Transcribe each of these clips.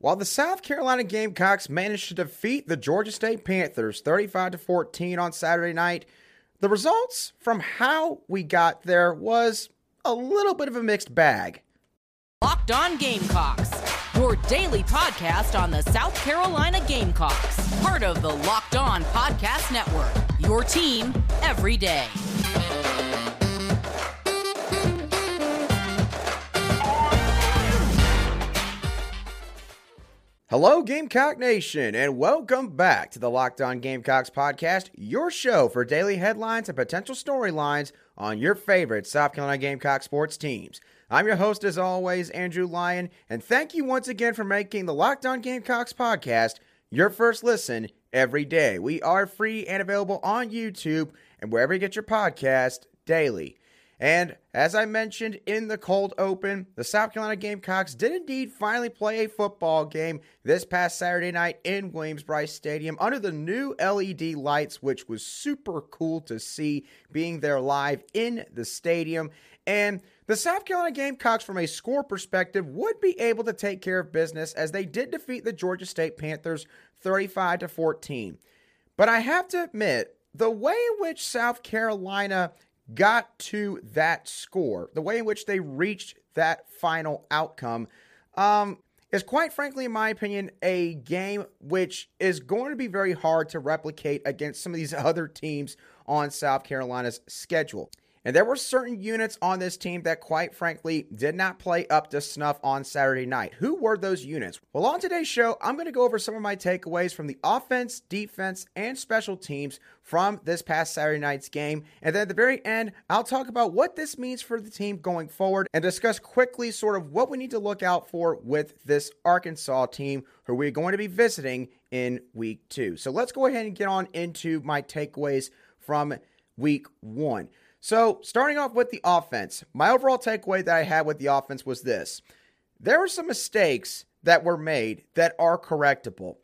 While the South Carolina Gamecocks managed to defeat the Georgia State Panthers 35 to 14 on Saturday night, the results from how we got there was a little bit of a mixed bag. Locked On Gamecocks, your daily podcast on the South Carolina Gamecocks, part of the Locked On Podcast Network. Your team every day. Hello, Gamecock Nation, and welcome back to the Locked On Gamecocks podcast, your show for daily headlines and potential storylines on your favorite South Carolina Gamecock sports teams. I'm your host, as always, Andrew Lyon, and thank you once again for making the Locked On Gamecocks podcast your first listen every day. We are free and available on YouTube and wherever you get your podcast daily. And as I mentioned in the cold open, the South Carolina Gamecocks did indeed finally play a football game this past Saturday night in Williams-Brice Stadium under the new LED lights, which was super cool to see being there live in the stadium. And the South Carolina Gamecocks, from a score perspective, would be able to take care of business as they did defeat the Georgia State Panthers 35 to 14. But I have to admit, the way in which South Carolina got to that score, the way in which they reached that final outcome, um, is quite frankly, in my opinion, a game which is going to be very hard to replicate against some of these other teams on South Carolina's schedule. And there were certain units on this team that, quite frankly, did not play up to snuff on Saturday night. Who were those units? Well, on today's show, I'm going to go over some of my takeaways from the offense, defense, and special teams from this past Saturday night's game. And then at the very end, I'll talk about what this means for the team going forward and discuss quickly sort of what we need to look out for with this Arkansas team who we're going to be visiting in week two. So let's go ahead and get on into my takeaways from week one. So, starting off with the offense, my overall takeaway that I had with the offense was this there were some mistakes that were made that are correctable,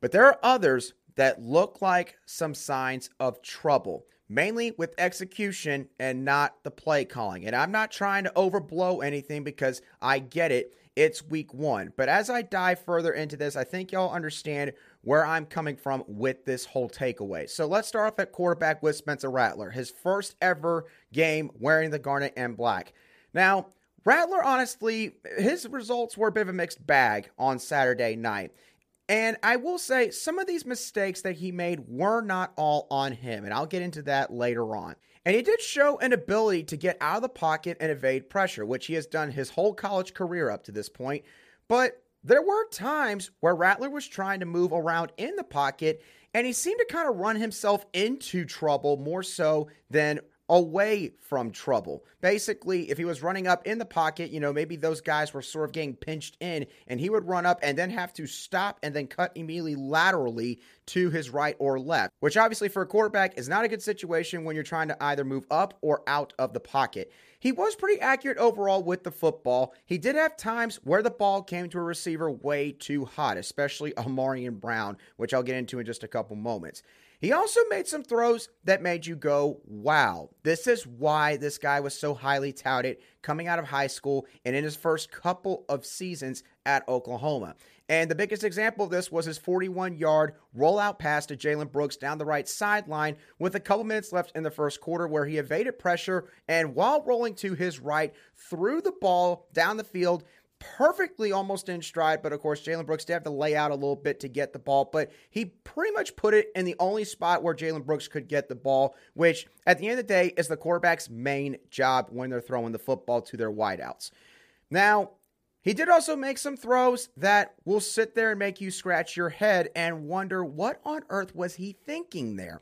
but there are others that look like some signs of trouble, mainly with execution and not the play calling. And I'm not trying to overblow anything because I get it. It's week one. But as I dive further into this, I think y'all understand where I'm coming from with this whole takeaway. So let's start off at quarterback with Spencer Rattler, his first ever game wearing the garnet and black. Now, Rattler, honestly, his results were a bit of a mixed bag on Saturday night. And I will say some of these mistakes that he made were not all on him, and I'll get into that later on. And he did show an ability to get out of the pocket and evade pressure, which he has done his whole college career up to this point. But there were times where Rattler was trying to move around in the pocket, and he seemed to kind of run himself into trouble more so than away from trouble. Basically, if he was running up in the pocket, you know, maybe those guys were sort of getting pinched in and he would run up and then have to stop and then cut immediately laterally to his right or left, which obviously for a quarterback is not a good situation when you're trying to either move up or out of the pocket. He was pretty accurate overall with the football. He did have times where the ball came to a receiver way too hot, especially Ahmarean Brown, which I'll get into in just a couple moments. He also made some throws that made you go, wow, this is why this guy was so highly touted coming out of high school and in his first couple of seasons at Oklahoma. And the biggest example of this was his 41 yard rollout pass to Jalen Brooks down the right sideline with a couple minutes left in the first quarter, where he evaded pressure and while rolling to his right, threw the ball down the field perfectly almost in stride, but of course, Jalen Brooks did have to lay out a little bit to get the ball, but he pretty much put it in the only spot where Jalen Brooks could get the ball, which at the end of the day is the quarterback's main job when they're throwing the football to their wideouts. Now, he did also make some throws that will sit there and make you scratch your head and wonder what on earth was he thinking there.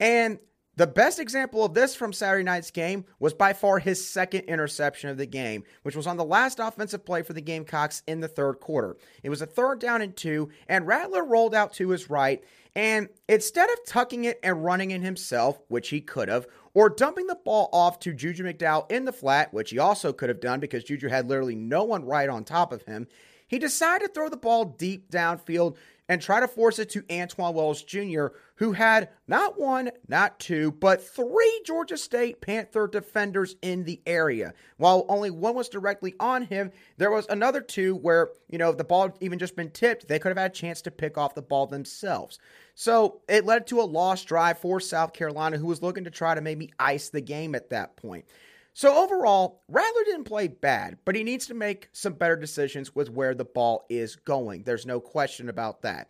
And the best example of this from Saturday night's game was by far his second interception of the game, which was on the last offensive play for the Gamecocks in the third quarter. It was a third down and two, and Rattler rolled out to his right, and instead of tucking it and running in himself, which he could have, or dumping the ball off to Juju McDowell in the flat, which he also could have done because Juju had literally no one right on top of him, he decided to throw the ball deep downfield and try to force it to Antoine Wells Jr., who had not one, not two, but three Georgia State Panther defenders in the area. While only one was directly on him, there was another two where, you know, if the ball even just been tipped, they could have had a chance to pick off the ball themselves. So it led to a lost drive for South Carolina, who was looking to try to maybe ice the game at that point. So overall, Rattler didn't play bad, but he needs to make some better decisions with where the ball is going. There's no question about that.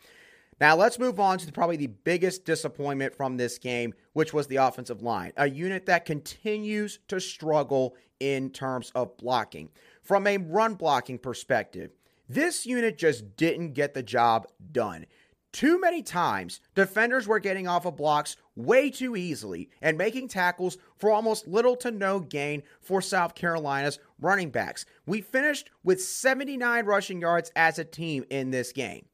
Now let's move on to probably the biggest disappointment from this game, which was the offensive line, a unit that continues to struggle in terms of blocking. From a run blocking perspective, this unit just didn't get the job done. Too many times, defenders were getting off of blocks way too easily and making tackles for almost little to no gain for South Carolina's running backs. We finished with 79 rushing yards as a team in this game.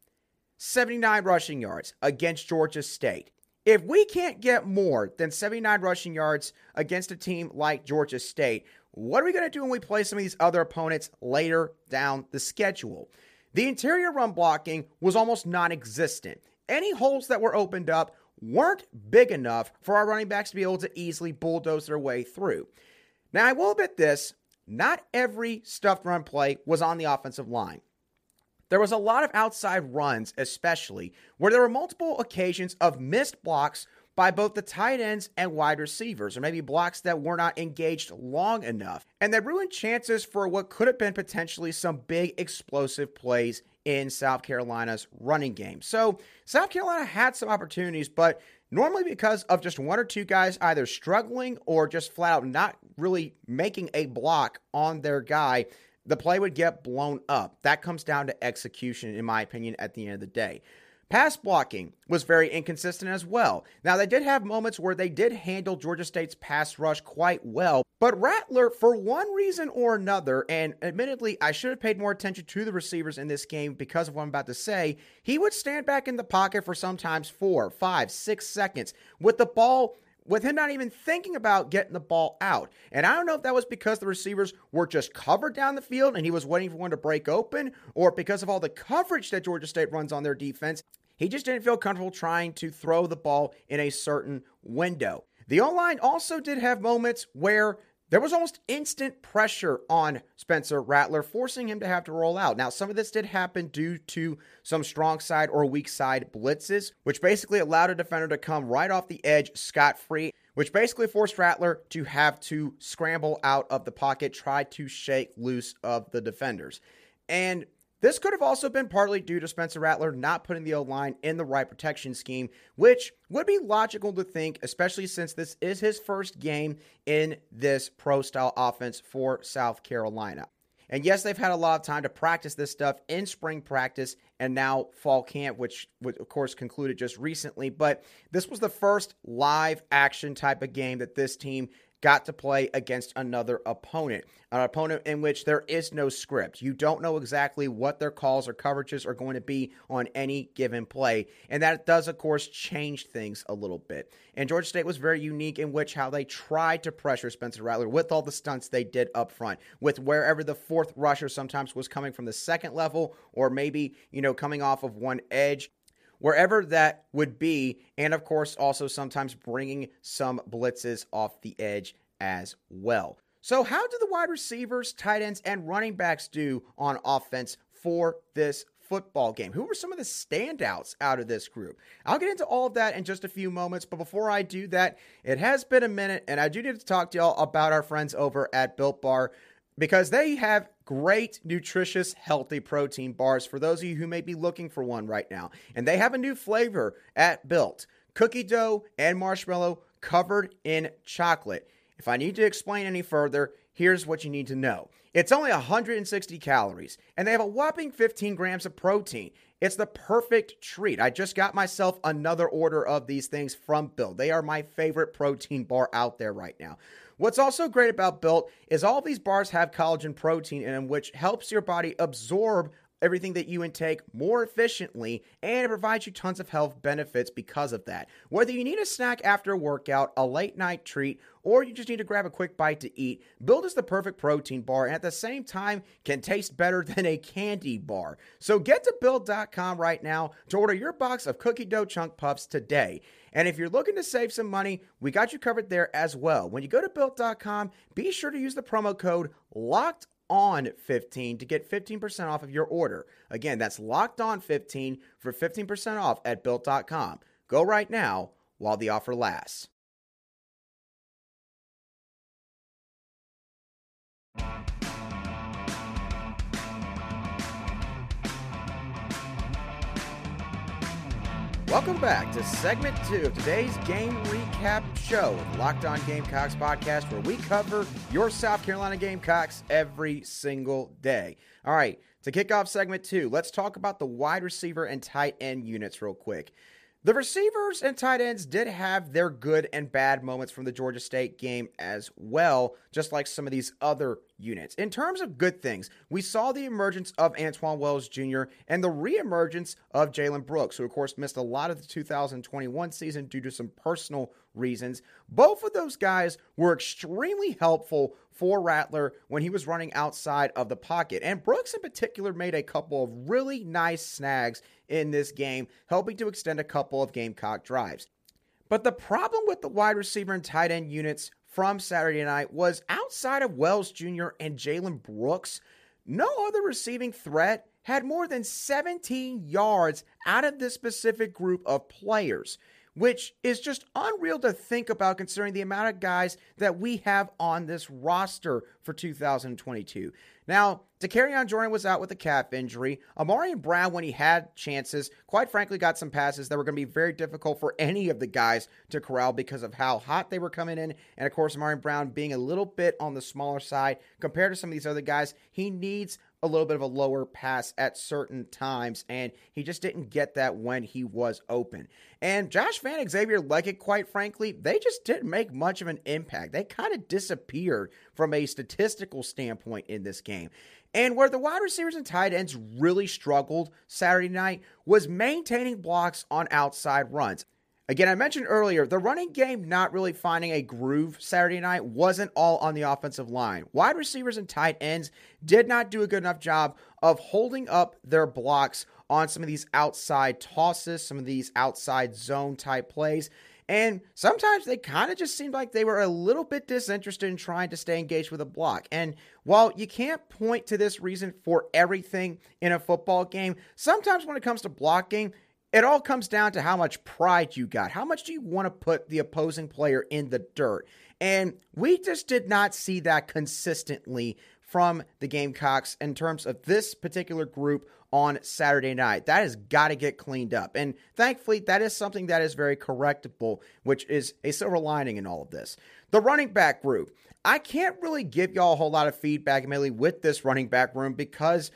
79 rushing yards against Georgia State. If we can't get more than 79 rushing yards against a team like Georgia State, what are we going to do when we play some of these other opponents later down the schedule? The interior run blocking was almost non existent. Any holes that were opened up weren't big enough for our running backs to be able to easily bulldoze their way through. Now, I will admit this not every stuffed run play was on the offensive line. There was a lot of outside runs, especially, where there were multiple occasions of missed blocks by both the tight ends and wide receivers, or maybe blocks that were not engaged long enough. And that ruined chances for what could have been potentially some big explosive plays in South Carolina's running game. So South Carolina had some opportunities, but normally because of just one or two guys either struggling or just flat out not really making a block on their guy, the play would get blown up. That comes down to execution, in my opinion, at the end of the day. Pass blocking was very inconsistent as well. Now, they did have moments where they did handle Georgia State's pass rush quite well, but Rattler, for one reason or another, and admittedly, I should have paid more attention to the receivers in this game because of what I'm about to say, he would stand back in the pocket for sometimes four, five, six seconds with the ball with him not even thinking about getting the ball out. And I don't know if that was because the receivers were just covered down the field and he was waiting for one to break open, or because of all the coverage that Georgia State runs on their defense. He just didn't feel comfortable trying to throw the ball in a certain window. The O line also did have moments where there was almost instant pressure on Spencer Rattler, forcing him to have to roll out. Now, some of this did happen due to some strong side or weak side blitzes, which basically allowed a defender to come right off the edge scot free, which basically forced Rattler to have to scramble out of the pocket, try to shake loose of the defenders. And this could have also been partly due to Spencer Rattler not putting the O line in the right protection scheme, which would be logical to think, especially since this is his first game in this pro style offense for South Carolina. And yes, they've had a lot of time to practice this stuff in spring practice and now fall camp, which, of course concluded just recently. But this was the first live action type of game that this team got to play against another opponent, an opponent in which there is no script. You don't know exactly what their calls or coverages are going to be on any given play. And that does, of course, change things a little bit. And Georgia State was very unique in which how they tried to pressure Spencer Rattler with all the stunts they did up front, with wherever the fourth rusher sometimes was coming from the second level or maybe, you know, coming off of one edge wherever that would be, and of course, also sometimes bringing some blitzes off the edge as well. So, how do the wide receivers, tight ends, and running backs do on offense for this football game? Who were some of the standouts out of this group? I'll get into all of that in just a few moments, but before I do that, it has been a minute, and I do need to talk to y'all about our friends over at Built Bar because they have great, nutritious, healthy protein bars for those of you who may be looking for one right now. And they have a new flavor at Built cookie dough and marshmallow covered in chocolate. If I need to explain any further, here's what you need to know. It's only 160 calories, and they have a whopping 15 grams of protein. It's the perfect treat. I just got myself another order of these things from Built. They are my favorite protein bar out there right now. What's also great about Built is all these bars have collagen protein in them, which helps your body absorb everything that you intake more efficiently and it provides you tons of health benefits because of that. Whether you need a snack after a workout, a late night treat, or you just need to grab a quick bite to eat, Built is the perfect protein bar and at the same time can taste better than a candy bar. So get to built.com right now to order your box of cookie dough chunk puffs today. And if you're looking to save some money, we got you covered there as well. When you go to built.com, be sure to use the promo code LOCKED on 15 to get 15% off of your order. Again, that's locked on 15 for 15% off at built.com. Go right now while the offer lasts. Welcome back to segment two of today's game recap show with Locked On Gamecocks podcast, where we cover your South Carolina Gamecocks every single day. All right, to kick off segment two, let's talk about the wide receiver and tight end units real quick. The receivers and tight ends did have their good and bad moments from the Georgia State game as well, just like some of these other units. In terms of good things, we saw the emergence of Antoine Wells Jr. and the reemergence of Jalen Brooks, who, of course, missed a lot of the 2021 season due to some personal reasons. Both of those guys were extremely helpful for Rattler when he was running outside of the pocket. And Brooks, in particular, made a couple of really nice snags in this game, helping to extend a couple of Gamecock drives. But the problem with the wide receiver and tight end units from Saturday night was outside of Wells Jr. and Jalen Brooks, no other receiving threat had more than 17 yards out of this specific group of players which is just unreal to think about considering the amount of guys that we have on this roster for 2022. Now, Dakereon Joyner was out with a calf injury. Ahmarean Brown, when he had chances, quite frankly, got some passes that were going to be very difficult for any of the guys to corral because of how hot they were coming in. And of course, Ahmarean Brown being a little bit on the smaller side compared to some of these other guys, he needs a little bit of a lower pass at certain times, and he just didn't get that when he was open. And Josh Vann, Xavier Legette, quite frankly, they just didn't make much of an impact. They kind of disappeared from a statistical standpoint in this game. And where the wide receivers and tight ends really struggled Saturday night was maintaining blocks on outside runs. Again, I mentioned earlier, the running game not really finding a groove Saturday night wasn't all on the offensive line. Wide receivers and tight ends did not do a good enough job of holding up their blocks on some of these outside tosses, some of these outside zone type plays. And sometimes they kind of just seemed like they were a little bit disinterested in trying to stay engaged with a block. And while you can't point to this reason for everything in a football game, sometimes when it comes to blocking, it all comes down to how much pride you got. How much do you want to put the opposing player in the dirt? And we just did not see that consistently from the Gamecocks in terms of this particular group on Saturday night. That has got to get cleaned up. And thankfully, that is something that is very correctable, which is a silver lining in all of this. The running back group. I can't really give y'all a whole lot of feedback, mainly with this running back room because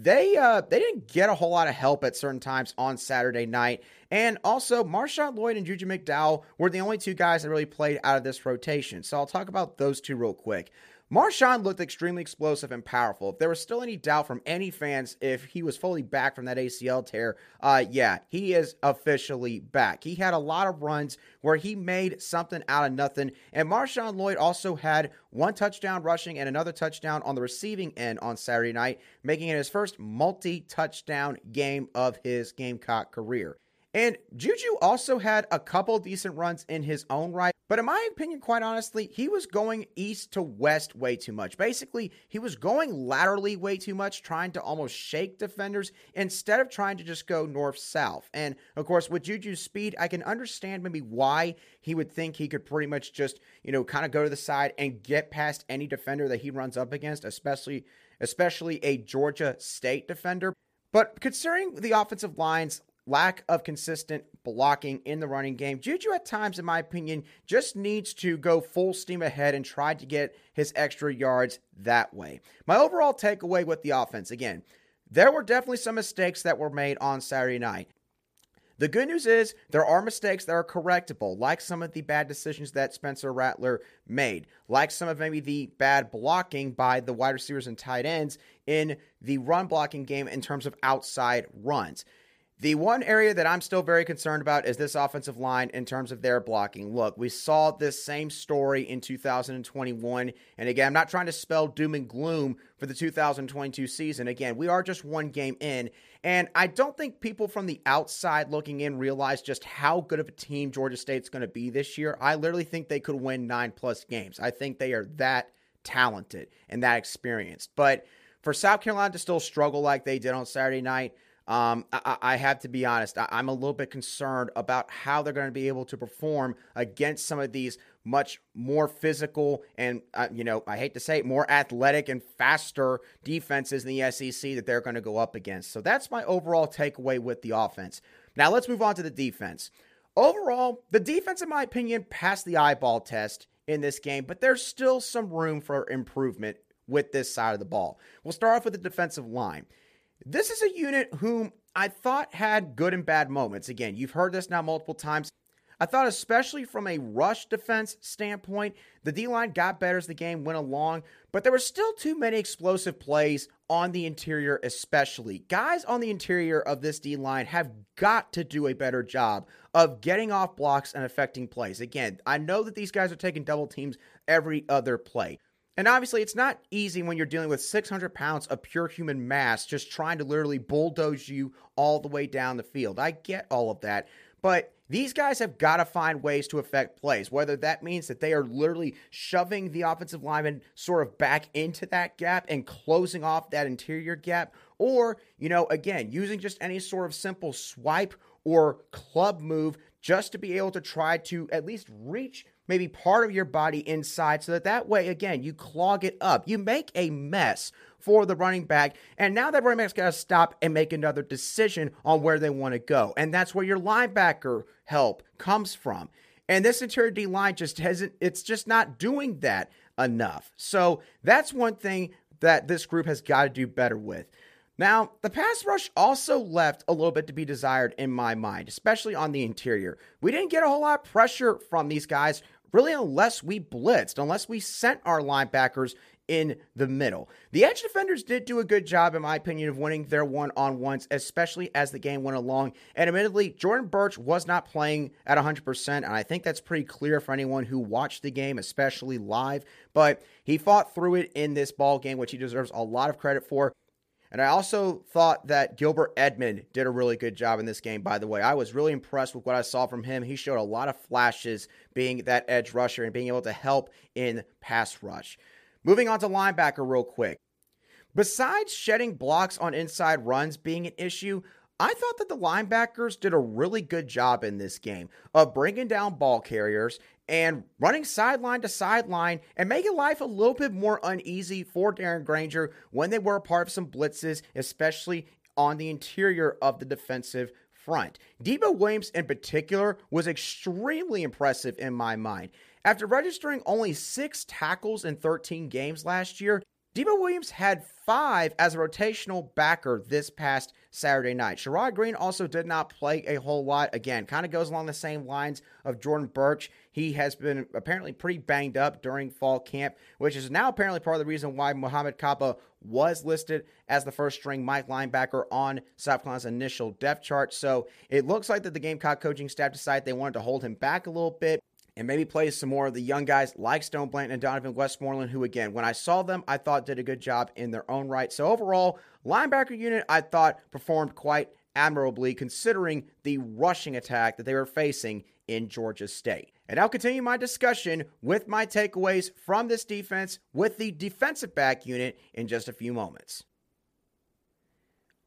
they uh, they didn't get a whole lot of help at certain times on Saturday night. And also, Marshawn Lloyd and Juju McDowell were the only two guys that really played out of this rotation. So I'll talk about those two real quick. Marshawn looked extremely explosive and powerful. If there was still any doubt from any fans if he was fully back from that ACL tear, uh, yeah, he is officially back. He had a lot of runs where he made something out of nothing. And Marshawn Lloyd also had one touchdown rushing and another touchdown on the receiving end on Saturday night, making it his first multi touchdown game of his Gamecock career. And Juju also had a couple decent runs in his own right. But in my opinion, quite honestly, he was going east to west way too much. Basically, he was going laterally way too much, trying to almost shake defenders instead of trying to just go north south. And of course, with Juju's speed, I can understand maybe why he would think he could pretty much just, you know, kind of go to the side and get past any defender that he runs up against, especially especially a Georgia State defender. But considering the offensive lines lack of consistent blocking in the running game. Juju, at times, in my opinion, just needs to go full steam ahead and try to get his extra yards that way. My overall takeaway with the offense again, there were definitely some mistakes that were made on Saturday night. The good news is there are mistakes that are correctable, like some of the bad decisions that Spencer Rattler made, like some of maybe the bad blocking by the wide receivers and tight ends in the run blocking game in terms of outside runs. The one area that I'm still very concerned about is this offensive line in terms of their blocking. Look, we saw this same story in 2021. And again, I'm not trying to spell doom and gloom for the 2022 season. Again, we are just one game in. And I don't think people from the outside looking in realize just how good of a team Georgia State's going to be this year. I literally think they could win nine plus games. I think they are that talented and that experienced. But for South Carolina to still struggle like they did on Saturday night, um, I, I, have to be honest, I, am a little bit concerned about how they're going to be able to perform against some of these much more physical and, uh, you know, I hate to say it, more athletic and faster defenses in the SEC that they're going to go up against. So that's my overall takeaway with the offense. Now let's move on to the defense. Overall, the defense, in my opinion, passed the eyeball test in this game, but there's still some room for improvement with this side of the ball. We'll start off with the defensive line. This is a unit whom I thought had good and bad moments. Again, you've heard this now multiple times. I thought, especially from a rush defense standpoint, the D line got better as the game went along, but there were still too many explosive plays on the interior, especially. Guys on the interior of this D line have got to do a better job of getting off blocks and affecting plays. Again, I know that these guys are taking double teams every other play. And obviously, it's not easy when you're dealing with 600 pounds of pure human mass just trying to literally bulldoze you all the way down the field. I get all of that. But these guys have got to find ways to affect plays, whether that means that they are literally shoving the offensive lineman sort of back into that gap and closing off that interior gap, or, you know, again, using just any sort of simple swipe or club move just to be able to try to at least reach maybe part of your body inside so that that way, again, you clog it up. You make a mess for the running back. And now that running back's got to stop and make another decision on where they want to go. And that's where your linebacker help comes from. And this interior D line just hasn't, it's just not doing that enough. So that's one thing that this group has got to do better with. Now, the pass rush also left a little bit to be desired in my mind, especially on the interior. We didn't get a whole lot of pressure from these guys really unless we blitzed, unless we sent our linebackers in the middle. The edge defenders did do a good job, in my opinion, of winning their one on ones, especially as the game went along. And admittedly, Jordan Burch was not playing at 100%, and I think that's pretty clear for anyone who watched the game, especially live. But he fought through it in this ball game, which he deserves a lot of credit for. And I also thought that Gilbert Edmond did a really good job in this game, by the way. I was really impressed with what I saw from him. He showed a lot of flashes being that edge rusher and being able to help in pass rush. Moving on to linebacker, real quick. Besides shedding blocks on inside runs being an issue, I thought that the linebackers did a really good job in this game of bringing down ball carriers and running sideline to sideline and making life a little bit more uneasy for Darren Grainger when they were a part of some blitzes, especially on the interior of the defensive front. Debo Williams, in particular, was extremely impressive in my mind. After registering only six tackles in 13 games last year, Debo Williams had five as a rotational backer this past Saturday night. Sherrod Greene also did not play a whole lot. Again, kind of goes along the same lines of Jordan Burch. He has been apparently pretty banged up during fall camp, which is now apparently part of the reason why Mohamed Kaba was listed as the first string Mike linebacker on South Carolina's initial depth chart. So it looks like that the Gamecock coaching staff decided they wanted to hold him back a little bit and maybe play some more of the young guys like Stone Blanton and Donovan Westmoreland, who, again, when I saw them, I thought did a good job in their own right. So, overall, linebacker unit, I thought performed quite admirably considering the rushing attack that they were facing in Georgia State. And I'll continue my discussion with my takeaways from this defense with the defensive back unit in just a few moments.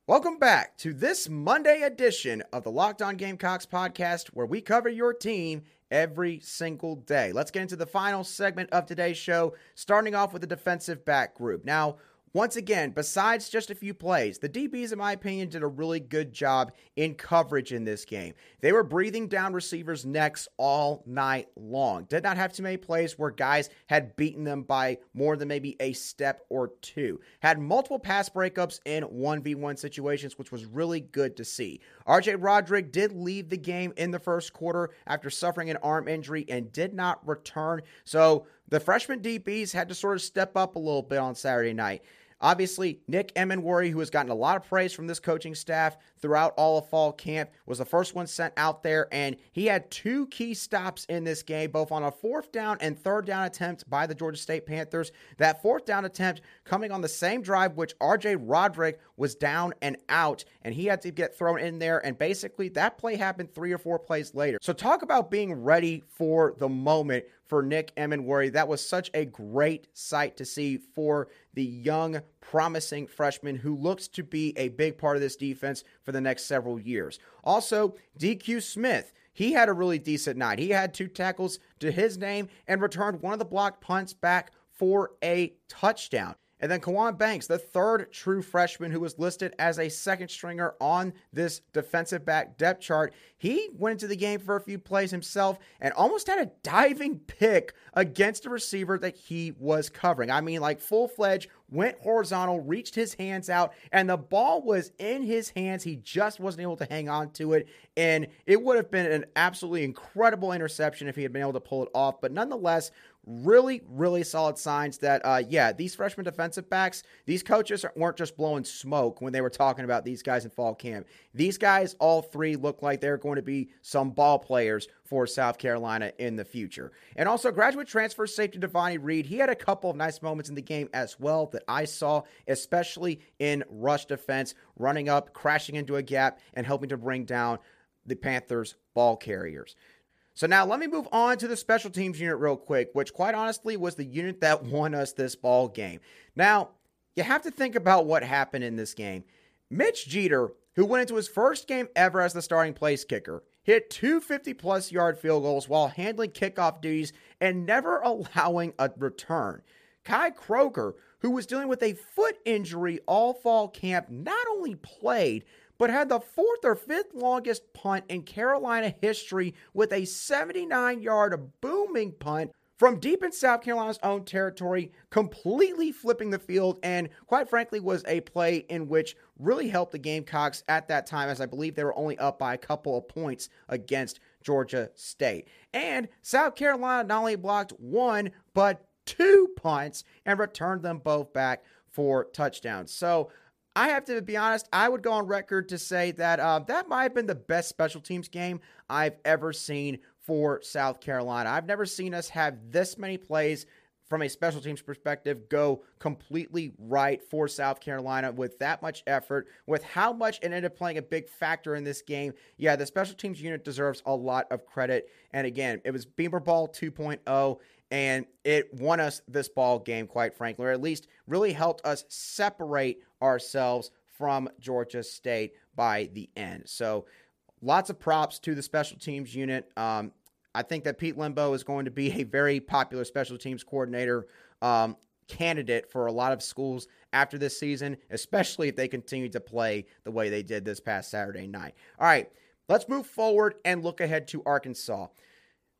Welcome back to this Monday edition of the Locked On Gamecocks podcast, where we cover your team every single day. Let's get into the final segment of today's show, starting off with the defensive back group. Now, once again, besides just a few plays, the DBs, in my opinion, did a really good job in coverage in this game. They were breathing down receivers' necks all night long. Did not have too many plays where guys had beaten them by more than maybe a step or two. Had multiple pass breakups in 1v1 situations, which was really good to see. RJ Roderick did leave the game in the first quarter after suffering an arm injury and did not return. So the freshman DBs had to sort of step up a little bit on Saturday night. Obviously, Nick Emmanwori, who has gotten a lot of praise from this coaching staff throughout all of fall camp, was the first one sent out there, and he had two key stops in this game, both on a fourth down and third down attempt by the Georgia State Panthers. That fourth down attempt coming on the same drive which RJ Roderick was down and out, and he had to get thrown in there, and basically that play happened three or four plays later. So talk about being ready for the moment for Nick Emmanwori. That was such a great sight to see for the young, promising freshman who looks to be a big part of this defense for the next several years. Also, DQ Smith. He had a really decent night. He had two tackles to his name and returned one of the blocked punts back for a touchdown. And then Kawan Banks, the third true freshman who was listed as a second stringer on this defensive back depth chart, he went into the game for a few plays himself and almost had a diving pick against a receiver that he was covering. I mean, like full fledged, went horizontal, reached his hands out, and the ball was in his hands. He just wasn't able to hang on to it. And it would have been an absolutely incredible interception if he had been able to pull it off. But nonetheless, really, really solid signs that, uh, yeah, these freshman defensive backs, these coaches weren't just blowing smoke when they were talking about these guys in fall camp. These guys, all three, look like they're going to be some ball players for South Carolina in the future. And also, graduate transfer safety Devonni Reed, he had a couple of nice moments in the game as well that I saw, especially in rush defense, running up, crashing into a gap, and helping to bring down the Panthers' ball carriers. So now let me move on to the special teams unit real quick, which quite honestly was the unit that won us this ball game. Now, you have to think about what happened in this game. Mitch Jeter, who went into his first game ever as the starting place kicker, hit two 50 plus yard field goals while handling kickoff duties and never allowing a return. Kai Kroeger, who was dealing with a foot injury all fall camp, not only played, but had the fourth or fifth longest punt in Carolina history with a 79 yard booming punt from deep in South Carolina's own territory, completely flipping the field, and quite frankly, was a play in which really helped the Gamecocks at that time, as I believe they were only up by a couple of points against Georgia State. And South Carolina not only blocked one, but two punts and returned them both back for touchdowns. So, I have to be honest, I would go on record to say that uh, that might have been the best special teams game I've ever seen for South Carolina. I've never seen us have this many plays from a special teams perspective go completely right for South Carolina with that much effort, with how much it ended up playing a big factor in this game. Yeah, the special teams unit deserves a lot of credit. And again, it was Beamer Ball 2.0 and it won us this ball game, quite frankly, or at least really helped us separate ourselves from Georgia State by the end. So, lots of props to the special teams unit. Um, I think that Pete Lembo is going to be a very popular special teams coordinator um, candidate for a lot of schools after this season, especially if they continue to play the way they did this past Saturday night. All right, let's move forward and look ahead to Arkansas.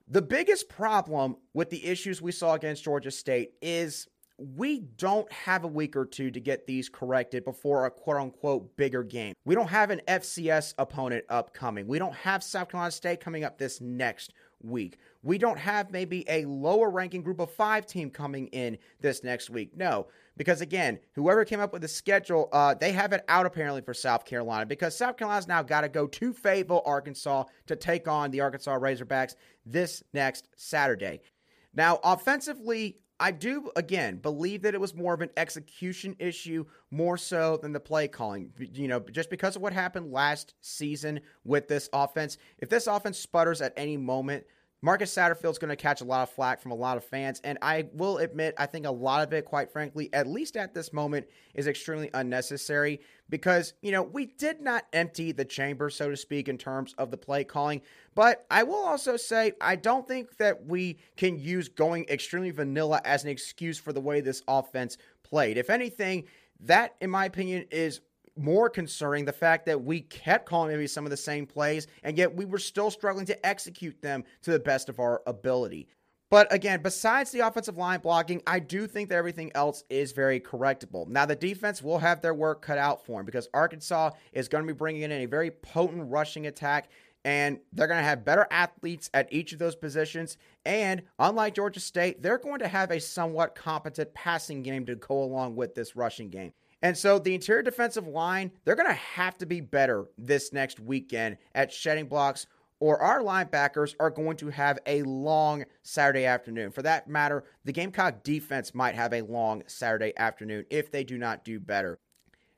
The biggest problem with the issues we saw against Georgia State is we don't have a week or two to get these corrected before a quote unquote bigger game. We don't have an FCS opponent upcoming. We don't have South Carolina State coming up this next week. We don't have maybe a lower ranking group of five team coming in this next week. No, because again, whoever came up with the schedule, uh, they have it out apparently for South Carolina because South Carolina's now got to go to Fayetteville, Arkansas to take on the Arkansas Razorbacks this next Saturday. Now, offensively, I do, again, believe that it was more of an execution issue more so than the play calling. You know, just because of what happened last season with this offense, if this offense sputters at any moment, Marcus Satterfield's going to catch a lot of flack from a lot of fans. And I will admit, I think a lot of it, quite frankly, at least at this moment, is extremely unnecessary because, you know, we did not empty the chamber, so to speak, in terms of the play calling. But I will also say, I don't think that we can use going extremely vanilla as an excuse for the way this offense played. If anything, that, in my opinion, is more concerning the fact that we kept calling maybe some of the same plays, and yet we were still struggling to execute them to the best of our ability. But again, besides the offensive line blocking, I do think that everything else is very correctable. Now, the defense will have their work cut out for them because Arkansas is going to be bringing in a very potent rushing attack and they're going to have better athletes at each of those positions. And unlike Georgia State, they're going to have a somewhat competent passing game to go along with this rushing game. And so the interior defensive line, they're going to have to be better this next weekend at shedding blocks, or our linebackers are going to have a long Saturday afternoon. For that matter, the Gamecock defense might have a long Saturday afternoon if they do not do better.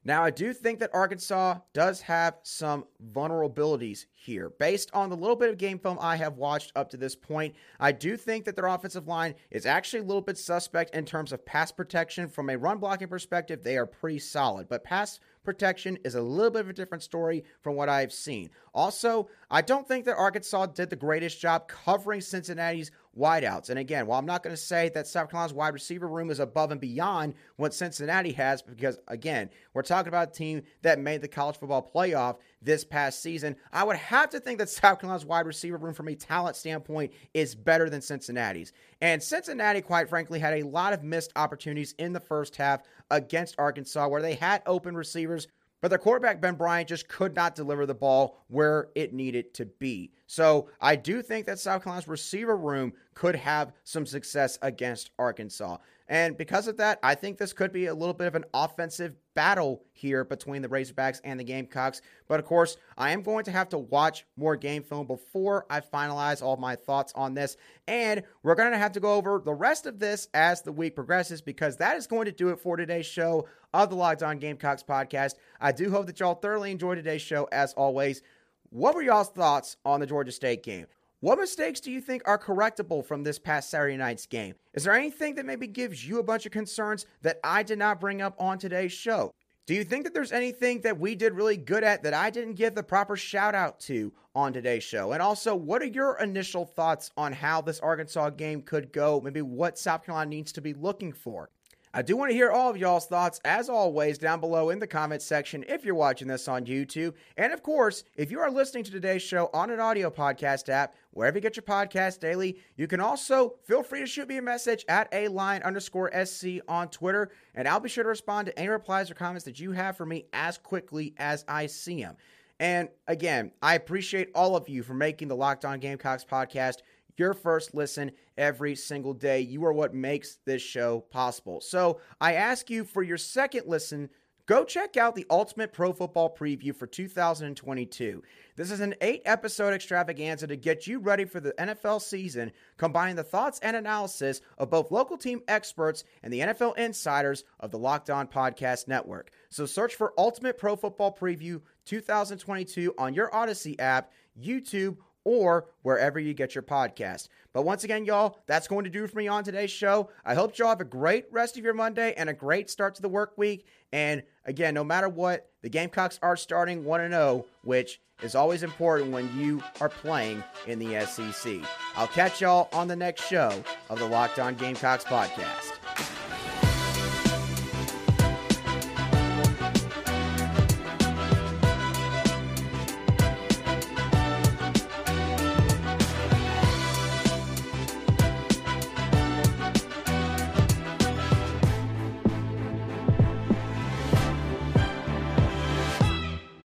Now, I do think that Arkansas does have some vulnerabilities here. Based on the little bit of game film I have watched up to this point, I do think that their offensive line is actually a little bit suspect in terms of pass protection. From a run blocking perspective, they are pretty solid, but pass protection is a little bit of a different story from what I've seen. Also, I don't think that Arkansas did the greatest job covering Cincinnati's wideouts. And again, while I'm not going to say that South Carolina's wide receiver room is above and beyond what Cincinnati has, because again, we're talking about a team that made the college football playoff this past season, I would have to think that South Carolina's wide receiver room from a talent standpoint is better than Cincinnati's. And Cincinnati, quite frankly, had a lot of missed opportunities in the first half against Arkansas where they had open receivers but their quarterback, Ben Bryant, just could not deliver the ball where it needed to be. So I do think that South Carolina's receiver room could have some success against Arkansas. And because of that, I think this could be a little bit of an offensive battle here between the Razorbacks and the Gamecocks. But of course, I am going to have to watch more game film before I finalize all my thoughts on this. And we're going to have to go over the rest of this as the week progresses because that is going to do it for today's show of the Locked On Gamecocks podcast. I do hope that y'all thoroughly enjoyed today's show as always. What were y'all's thoughts on the Georgia State game? What mistakes do you think are correctable from this past Saturday night's game? Is there anything that maybe gives you a bunch of concerns that I did not bring up on today's show? Do you think that there's anything that we did really good at that I didn't give the proper shout out to on today's show? And also, what are your initial thoughts on how this Arkansas game could go? Maybe what South Carolina needs to be looking for? I do want to hear all of y'all's thoughts, as always, down below in the comments section if you're watching this on YouTube. And of course, if you are listening to today's show on an audio podcast app, wherever you get your podcast daily, you can also feel free to shoot me a message at a line underscore SC on Twitter, and I'll be sure to respond to any replies or comments that you have for me as quickly as I see them. And again, I appreciate all of you for making the Locked On Gamecocks podcast your first listen every single day. You are what makes this show possible. So I ask you for your second listen. Go check out the Ultimate Pro Football Preview for 2022. This is an eight episode extravaganza to get you ready for the NFL season, combining the thoughts and analysis of both local team experts and the NFL insiders of the Locked On Podcast Network. So search for Ultimate Pro Football Preview 2022 on your Odyssey app, YouTube, or wherever you get your podcast. But once again, y'all, that's going to do for me on today's show. I hope y'all have a great rest of your Monday and a great start to the work week. And again, no matter what, the Gamecocks are starting 1 0, which is always important when you are playing in the SEC. I'll catch y'all on the next show of the Locked On Gamecocks podcast.